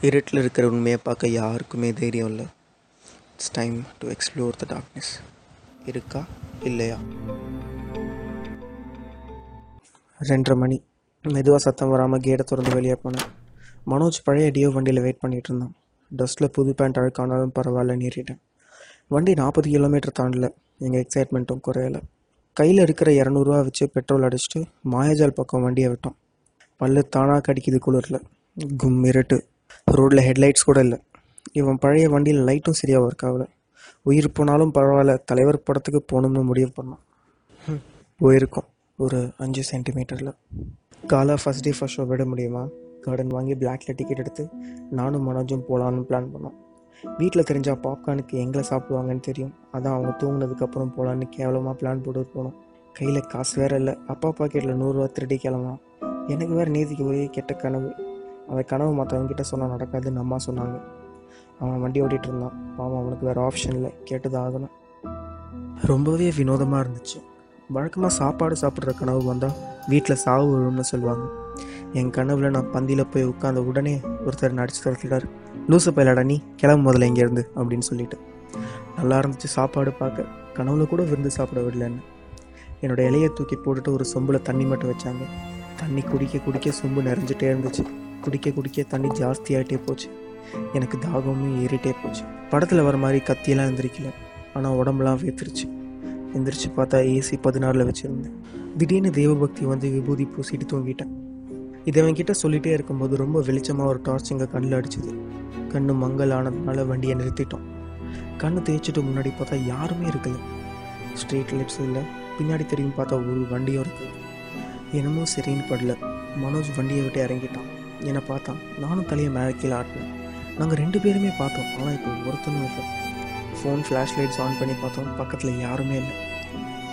இருட்டில் இருக்கிற உண்மையை பார்க்க யாருக்குமே தைரியம் இல்லை. It's time to explore the darkness இருக்கா? இல்லையா? ரெண்டரை மணி. மெதுவாக சத்தம் வராமல் கேட்டை திறந்து வெளியே போனேன். மனோஜ் பழைய டியோ வண்டியில் வெயிட் பண்ணிகிட்டு இருந்தான். டஸ்ட்டில் புது பேண்ட் அழுக்கானாலும் பரவாயில்லன்னு ஏறிட்டேன் வண்டி நாற்பது கிலோமீட்டர் தாண்டல. எங்கள் எக்ஸைட்மெண்ட்டும் குறையலை. கையில் இருக்கிற இரநூறுவா வச்சு பெட்ரோல் அடிச்சுட்டு மாயாஜால் பக்கம் வண்டியை விட்டோம். பல்லு தானாக கடிக்குது குளிரில். கும் இருட்டு. ரோட்டில் ஹெட்லைட்ஸ் கூட இல்லை. இவன் பழைய வண்டியில் லைட்டும் சரியாக ஒர்க் ஆகலை உயிர் போனாலும் பரவாயில்ல தலைவர் படத்துக்கு போகணும்னு முடிவு பண்ணோம் போயிருக்கோம் ஒரு அஞ்சு சென்டிமீட்டரில் Kaala first day first show விட முடியுமா? கார்டன் வாங்கி பிளாக்ல டிக்கெட் எடுத்து நானும் மனோஜும் போகலான்னு பிளான் பண்ணோம். வீட்டில் தெரிஞ்சால் பாப்கார்னுக்கு எங்களை சாப்பிடுவாங்கன்னு தெரியும். அதான் அவங்க தூங்கினதுக்கப்புறம் போகலான்னு கேவலமாக பிளான் போட்டு போனோம். கையில் காசு வேற இல்லை. அப்பா பாக்கெட்டில் நூறுரூவா திருடி கிளம்பலாம் எனக்கு வேறு நீதிக்கு ஒரே கெட்ட கனவு. அந்த கனவு மற்றவங்க கிட்ட சொன்னால் நடக்காதுன்னு அம்மா சொன்னாங்க. அவன் வண்டி ஓட்டிகிட்டு இருந்தான். பாவம் அவனுக்கு வேறு ஆப்ஷன் இல்லை. கேட்டுதான் ஆகணும். ரொம்பவே வினோதமாக இருந்துச்சு. வழக்கமாக சாப்பாடு சாப்பிட்ற கனவு வந்தால் வீட்டில் சாவு வரும்னு சொல்லுவாங்க. என் கனவில் நான் பந்தியில் போய் உட்காந்த உடனே ஒருத்தர் நடிச்சு துரத்திட்டார். லூசு பயிலாடா நீ கிளம்பு முதல்ல இங்கேருந்து அப்படின்னு சொல்லிட்டு. நல்லா இருந்துச்சு சாப்பாடு பார்க்க. கனவுல கூட விருந்து சாப்பிட விடலன்னு. என்னோட இலையை தூக்கி போட்டுட்டு ஒரு சொம்பில் தண்ணி மட்டும் வச்சாங்க. தண்ணி குடிக்க குடிக்க சொம்பு நிறைஞ்சிட்டே இருந்துச்சு. குடிக்க குடிக்க தண்ணி ஜாஸ்தியாகிட்டே போச்சு. எனக்கு தாகமும் ஏறிட்டே போச்சு. படத்தில் வர மாதிரி கத்தியெல்லாம் எந்திரிக்கல. ஆனால் உடம்புலாம் வேத்துருச்சு. எந்திரிச்சு பார்த்தா ஏசி பதினாறில் வச்சுருந்தேன். திடீர்னு தேவபக்தி வந்து விபூதி பூசிட்டு தூங்கிட்டேன். இதை அவன்கிட்ட சொல்லிகிட்டே இருக்கும்போது ரொம்ப வெளிச்சமாக ஒரு டார்ச் எங்கள் கண்ணில் அடிச்சுது. கண்ணு மங்கல் ஆனதுனால வண்டியை நிறுத்திட்டோம். கண்ணு தேய்ச்சிட்டு முன்னாடி பார்த்தா யாருமே இருக்கல. ஸ்ட்ரீட் லைட்ஸும் இல்லை. பின்னாடி திரும்பி பார்த்தா ஒரு வண்டியும் இருக்குது என்னமோ சரின்னு படல. மனோஜ் வண்டியை விட்டு இறங்கிட்டான். என்னை பார்த்தான். நானும் தலையை மேலே கீழே ஆட்டினேன். நாங்கள் ரெண்டு பேருமே பார்த்தோம். ஆனால் இப்போ ஒருத்தனும் இல்லை. ஃபோன் ஃப்ளாஷ் லைட்ஸ் ஆன் பண்ணி பார்த்தோம். பக்கத்தில் யாருமே இல்லை.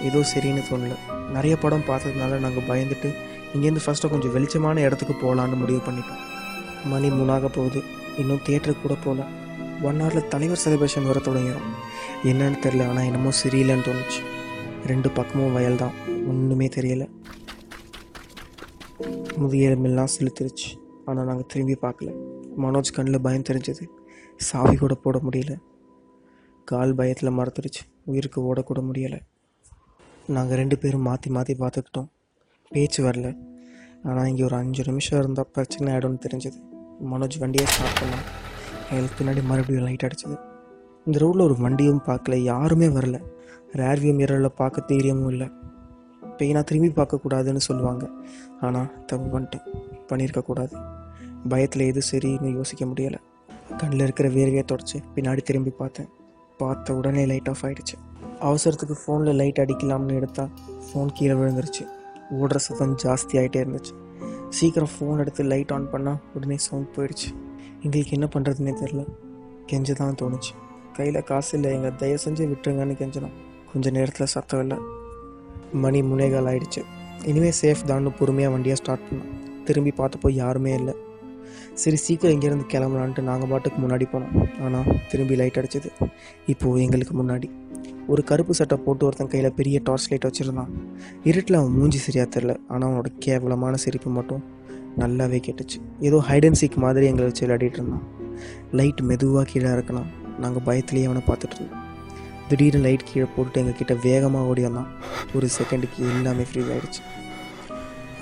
ஏதோ சரின்னு தோணல. நிறைய படம் பார்த்ததுனால நாங்கள் பயந்துட்டு இங்கேருந்து ஃபஸ்ட்டாக கொஞ்சம் வெளிச்சமான இடத்துக்கு போகலான்னு முடிவு பண்ணிட்டோம். மணி மூணாக போகுது. இன்னும் தேட்டருக்கு கூட போகல. ஒன் ஹவரில் தலைவர் செலிப்ரேஷன் வர தொடங்கிடும் என்னன்னு தெரில ஆனால் என்னமோ சரியில்லைன்னு தோணுச்சு. ரெண்டு பக்கமும் வயல் தான் ஒன்றுமே தெரியலை. முதுகெலும்பெல்லாம் செலுத்துருச்சு. ஆனால் நாங்கள் திரும்பி பார்க்கல. மனோஜ் கண்ணில் பயம் தெரிஞ்சது. சாவி கூட போட முடியல. கால் பயத்தில் மறந்துடுச்சு. உயிருக்கு ஓடக்கூட முடியலை. நாங்கள் ரெண்டு பேரும் மாற்றி மாற்றி பார்த்துக்கிட்டோம். பேச்சு வரல. ஆனால் இங்கே ஒரு அஞ்சு நிமிஷம் இருந்தால் பிரச்சனை ஆகிடும்னு தெரிஞ்சது. மனோஜ் வண்டியை ஸ்டார்ட் பண்ணான் எங்களுக்கு பின்னாடி மறுபடியும் லைட் அடிச்சது. இந்த ரோட்டில் ஒரு வண்டியும் பார்க்கல. யாருமே வரல. ரேர்வியூ மிரரில் பார்க்க தைரியமும் இல்லை. பெயினாக திரும்பி பார்க்கக்கூடாதுன்னு சொல்லுவாங்க. ஆனால் தப்பு பண்ணிட்டேன். பண்ணியிருக்கக்கூடாது. பயத்தில் எது சரின்னு யோசிக்க முடியலை. கண்ணில் இருக்கிற வேர்வையை தொடச்சி பின்னாடி திரும்பி பார்த்தேன். பார்த்த உடனே லைட் ஆஃப் ஆகிடுச்சு அவசரத்துக்கு ஃபோனில் லைட் அடிக்கலாம்னு எடுத்தால் ஃபோன் கீழே விழுந்துருச்சு. ஓடுற சத்தம் ஜாஸ்தி ஆகிட்டே இருந்துச்சு. சீக்கிரம் ஃபோன் எடுத்து லைட் ஆன் பண்ணால் உடனே சவுண்ட் போயிடுச்சு. எங்களுக்கு என்ன பண்ணுறதுனே தெரில கெஞ்சு தான் தோணுச்சு. கையில் காசு இல்லை எங்கள் தயவு செஞ்சு விட்டுருங்கன்னு கெஞ்சணும் கொஞ்சம் நேரத்தில் சத்தம் இல்லை. மணி முனேகால் ஆயிடுச்சு. இனிமேல் சேஃப் தான்னு பொறுமையாக வண்டியை ஸ்டார்ட் பண்ணோம் திரும்பி பார்த்தப்போ யாருமே இல்லை. சரி சீக்கிரம் இங்கேருந்து கிளம்பலான்ட்டு நாங்கள் பாட்டுக்கு முன்னாடி போனோம். ஆனால் திரும்பி லைட் அடிச்சது. இப்போது எங்களுக்கு முன்னாடி. ஒரு கருப்பு சட்டை போட்டு ஒருத்தன் கையில் பெரிய டார்ச் லைட் வச்சுருந்தான். இருட்டில் அவன் மூஞ்சி சரியாக தெரில ஆனால் அவனோட கேவலமான சிரிப்பு மட்டும் நல்லாவே கேட்டுச்சு. ஏதோ ஹைட் அண்ட் சீக் மாதிரி எங்களை வச்சு விளையாடிட்டு இருந்தான். லைட் மெதுவாக கீழே இருக்கலாம் நாங்கள் பயத்துலேயே அவனை பார்த்துட்டு இருந்தோம். திடீர்னு லைட் கீழே போட்டுட்டு எங்ககிட்ட வேகமாக ஓடி வந்தான் ஒரு செகண்டுக்கு எல்லாமே ஃப்ரீ ஆயிடுச்சு.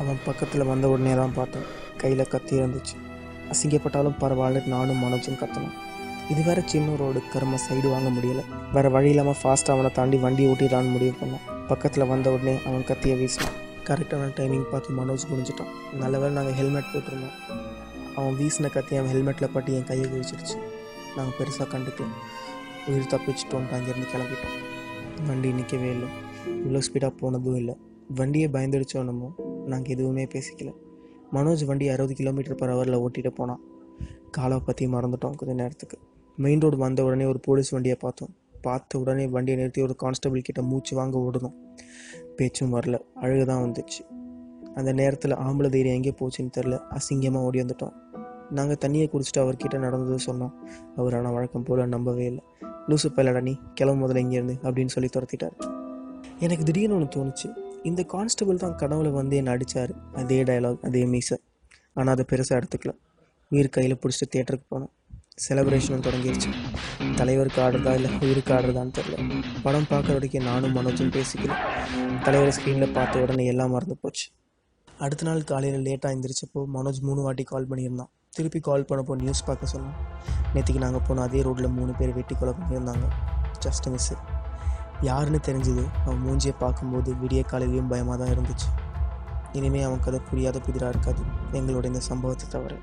அவன் பக்கத்தில் வந்த உடனே தான் பார்த்தேன். கையில் கத்தி இருந்துச்சு. அசிங்கப்பட்டாலும் பரவாயில்ல நானும் மனோஜும் கத்தணும். இது வேற சின்ன ரோடு கரும சைடு வாங்க முடியலை. வேறு வழி இல்லாமல் ஃபாஸ்ட்டாக அவனை தாண்டி வண்டி ஓட்டிடலான்னு முடிவு பண்ணோம். பக்கத்தில் வந்த உடனே அவன் கத்தியை வீசினான். கரெக்டான டைமிங் பார்த்து மனோஜ் குடிஞ்சிட்டான் நல்ல வேளை நாங்கள் ஹெல்மெட் போட்டிருந்தோம். அவன் வீசின கத்தி அவன் ஹெல்மெட்டில் பட்டு என் கையை குவிச்சிருச்சு. நாங்கள் பெருசாக கண்டுக்கலாம் உயிர் தப்பிச்சிட்டோம் அங்கேருந்து கிளம்பிட்டோம். வண்டி நிற்கவே இல்லை. இவ்வளோ ஸ்பீடாக போனதும் இல்லை. வண்டியை பயந்துடுச்சோன்னமோ நாங்கள் எதுவுமே பேசிக்கல. மனோஜ் வண்டி அறுபது கிலோமீட்டர் பர் ஹவரில் ஓட்டிகிட்டு போனான். காலை பற்றி மறந்துட்டோம் கொஞ்ச நேரத்துக்கு. மெயின் ரோடு வந்த உடனே ஒரு போலீஸ் வண்டியை பார்த்தோம். பார்த்த உடனே வண்டியை நிறுத்தி ஒரு கான்ஸ்டபிள் கிட்ட மூச்சு வாங்க ஓடணும் பேச்சும் வரல. அழுக தான் வந்துச்சு. அந்த நேரத்தில் ஆம்பளை தைரியம் எங்கே போச்சுன்னு தெரில அசிங்கமாக ஓடி வந்துட்டோம். நாங்கள் தண்ணியை குடிச்சிட்டு அவர்கிட்ட நடந்தது சொன்னோம். அவர் ஆனால் வழக்கம் போல் நம்பவே இல்லை. லூசு பைலடா நீ கிளம்பு முதல்ல இங்கேருந்து அப்படின்னு சொல்லி துரத்திட்டார். எனக்கு திடீர்னு ஒன்று தோணுச்சு. இந்த கான்ஸ்டபிள் தான் கனவுல வந்து என்னை அடித்தார் அதே டயலாக் அதே மீசை. ஆனால் அதை பெருசாக எடுத்துக்கல. உயிர் கையில் பிடிச்சிட்டு தேட்டருக்கு போனோம் செலப்ரேஷனும் தொடங்கிடுச்சு தலைவருக்கு ஆடுறதா இல்லை உயிருக்கு ஆடுறதான்னு தெரில படம் பார்க்குற வரைக்கும் நானும் மனோஜும் பேசிக்கிறேன் தலைவரை ஸ்க்ரீனில் பார்த்த உடனே எல்லாம் மறந்து போச்சு. அடுத்த நாள் காலையில் லேட்டாக எழுந்திரிச்சப்போ மனோஜ் மூணு வாட்டி கால் பண்ணியிருந்தான். திருப்பி கால் பண்ணப்போ நியூஸ் பார்க்க சொன்னோம் நேற்றுக்கு நாங்கள் போன அதே ரோட்டில் மூணு பேர் வெட்டி கொலை பண்ணியிருந்தாங்க ஜஸ்ட் மிஸ்ஸு யாருன்னு தெரிஞ்சது. அவன் மூஞ்சியை பார்க்கும்போது விடிய காலையிலையும் பயமாக தான் இருந்துச்சு. இனிமேல் அவன் கதை புரியாத புதிராக இருக்காது. எங்களோட இந்த சம்பவத்தை தவிர.